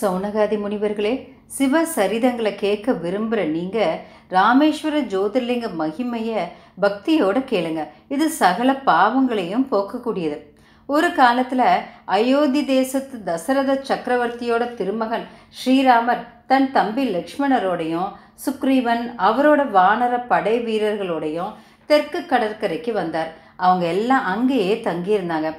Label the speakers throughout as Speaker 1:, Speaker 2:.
Speaker 1: சௌனகாதி முனிவர்களே சிவ சரிதங்களை கேட்க விரும்புகிற நீங்கள் ராமேஸ்வர ஜோதிர்லிங்க மகிமையை பக்தியோடு கேளுங்க. இது சகல பாவங்களையும் போக்கக்கூடியது. ஒரு காலத்தில் அயோத்தி தேசத்து தசரத சக்கரவர்த்தியோட திருமகன் ஸ்ரீராமர் தன் தம்பி லக்ஷ்மணரோடையும் சுக்ரீவன் அவரோட வானர படை வீரர்களோடையும் தெற்கு கடற்கரைக்கு வந்தார். அவங்க எல்லாம் அங்கேயே தங்கியிருந்தாங்க.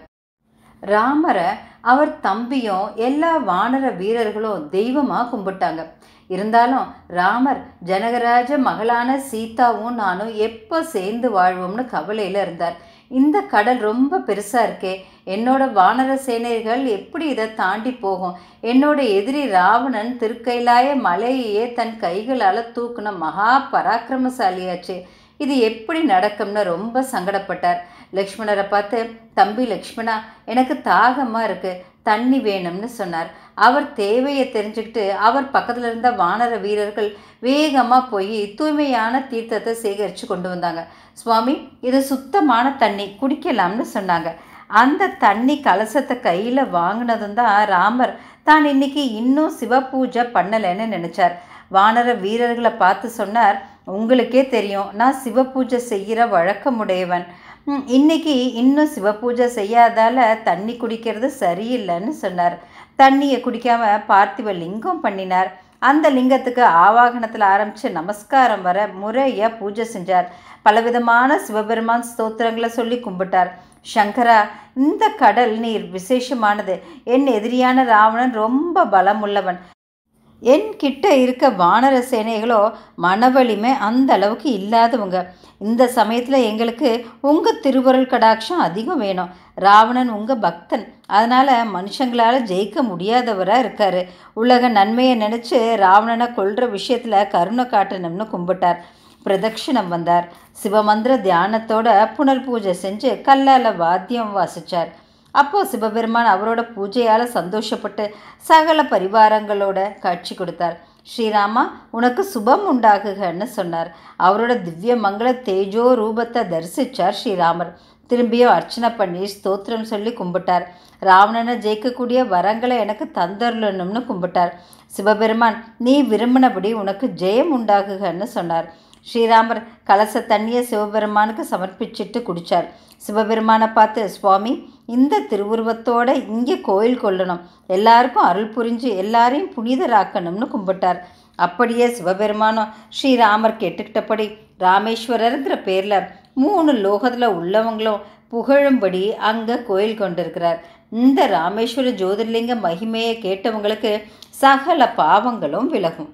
Speaker 1: ராமரை அவர் தம்பியும் எல்லா வானர வீரர்களும் தெய்வமாக கும்பிட்டாங்க. இருந்தாலும் ராமர் ஜனகராஜ மகளான சீதாவும் நானும் எப்போ சேர்ந்து வாழ்வோம்னு கவலையில் இருந்தார். இந்த கடல் ரொம்ப பெருசாக இருக்கே. என்னோட வானர சேனைகள் எப்படி இதை தாண்டி போகும்? என்னோட எதிரி ராவணன் திருக்கைலாய மலையையே தன் கைகளால் தூக்குன மகா பராக்கிரமசாலியாச்சு. இது எப்படி நடக்கும்னு ரொம்ப சங்கடப்பட்டார். லக்ஷ்மணரை பார்த்து தம்பி லக்ஷ்மணா எனக்கு தாகமாக இருக்குது தண்ணி வேணும்னு சொன்னார். அவர் தேவையை தெரிஞ்சுக்கிட்டு அவர் பக்கத்தில் இருந்த வானர வீரர்கள் வேகமாக போய் தூய்மையான தீர்த்தத்தை சேகரித்து கொண்டு வந்தாங்க. சுவாமி இது சுத்தமான தண்ணி குடிக்கலாம்னு சொன்னாங்க. அந்த தண்ணி கலசத்தை கையில் வாங்கினதும் தான் ராமர் தான் இன்னைக்கு இன்னும் சிவ பூஜை பண்ணலைன்னு நினச்சார். வானர வீரர்களை பார்த்து சொன்னார் உங்களுக்கே தெரியும் நான் சிவ பூஜை செய்கிற வழக்கமுடையவன். இன்றைக்கி இன்னைக்கு இன்னும் சிவ பூஜை தண்ணி குடிக்கிறது சரியில்லைன்னு சொன்னார். தண்ணியை குடிக்காமல் பார்த்திவ லிங்கம் பண்ணினார். அந்த லிங்கத்துக்கு ஆவாகனத்தில் ஆரம்பித்து நமஸ்காரம் வர முறையாக பூஜை செஞ்சார். பலவிதமான சிவபெருமான் ஸ்தோத்திரங்களை சொல்லி கும்பிட்டார். சங்கரா இந்த கடல் நீர் விசேஷமானது. என் எதிரியான ராவணன் ரொம்ப பலமுள்ளவன். என் கிட்ட இருக்க வானர சேனைகளோ மனவலிமை அந்த அளவுக்கு இல்லாதவங்க. இந்த சமயத்தில் எங்களுக்கு உங்கள் திருவருள் கடாட்சம் அதிகம் வேணும். ராவணன் உங்கள் பக்தன். அதனால் மனுஷங்களால் ஜெயிக்க முடியாதவராக இருக்கார். உலக நன்மையை நினச்சி ராவணனை கொள்கிற விஷயத்தில் கருணை காட்டணும்னு கும்பிட்டார். பிரதட்சிணம் வந்தார். சிவமந்திர தியானத்தோட புனர் பூஜை செஞ்சு கல்லால் வாத்தியம் வாசித்தார் அப்போ சிவபெருமான் அவரோட பூஜையால் சந்தோஷப்பட்டு சகல பரிவாரங்களோட காட்சி கொடுத்தார். ஸ்ரீராமா உனக்கு சுபம் உண்டாகுகன்னு சொன்னார். அவரோட திவ்ய மங்கள தேஜோ ரூபத்தை தரிசித்தார் ஸ்ரீராமர். திரும்பியும் அர்ச்சனை பண்ணி ஸ்தோத்திரம் சொல்லி கும்பிட்டார். ராவணனை ஜெயிக்கக்கூடிய வரங்களை எனக்கு தந்தருளணும்னு கும்பிட்டார். சிவபெருமான் நீ விரும்பினபடி உனக்கு ஜெயம் உண்டாகுகன்னு சொன்னார். ஸ்ரீராமர் கலச தண்ணியை சிவபெருமானுக்கு சமர்ப்பிச்சிட்டு குடித்தார் சிவபெருமானை பார்த்து சுவாமி இந்த திருவுருவத்தோட இங்கே கோயில் கொள்ளணும். எல்லாருக்கும் அருள் புரிஞ்சு எல்லாரையும் புனிதராக்கணும்னு கும்பிட்டார். அப்படியே சிவபெருமானம் ஸ்ரீராமர் கேட்டுக்கிட்டபடி ராமேஸ்வரருங்கிற பேரில் மூணு லோகத்தில் உள்ளவங்களும் புகழும்படி அங்கே கோயில் கொண்டிருக்கிறார். இந்த ராமேஸ்வர ஜோதிர்லிங்க மகிமையை கேட்டவங்களுக்கு சகல பாவங்களும் விலகும்.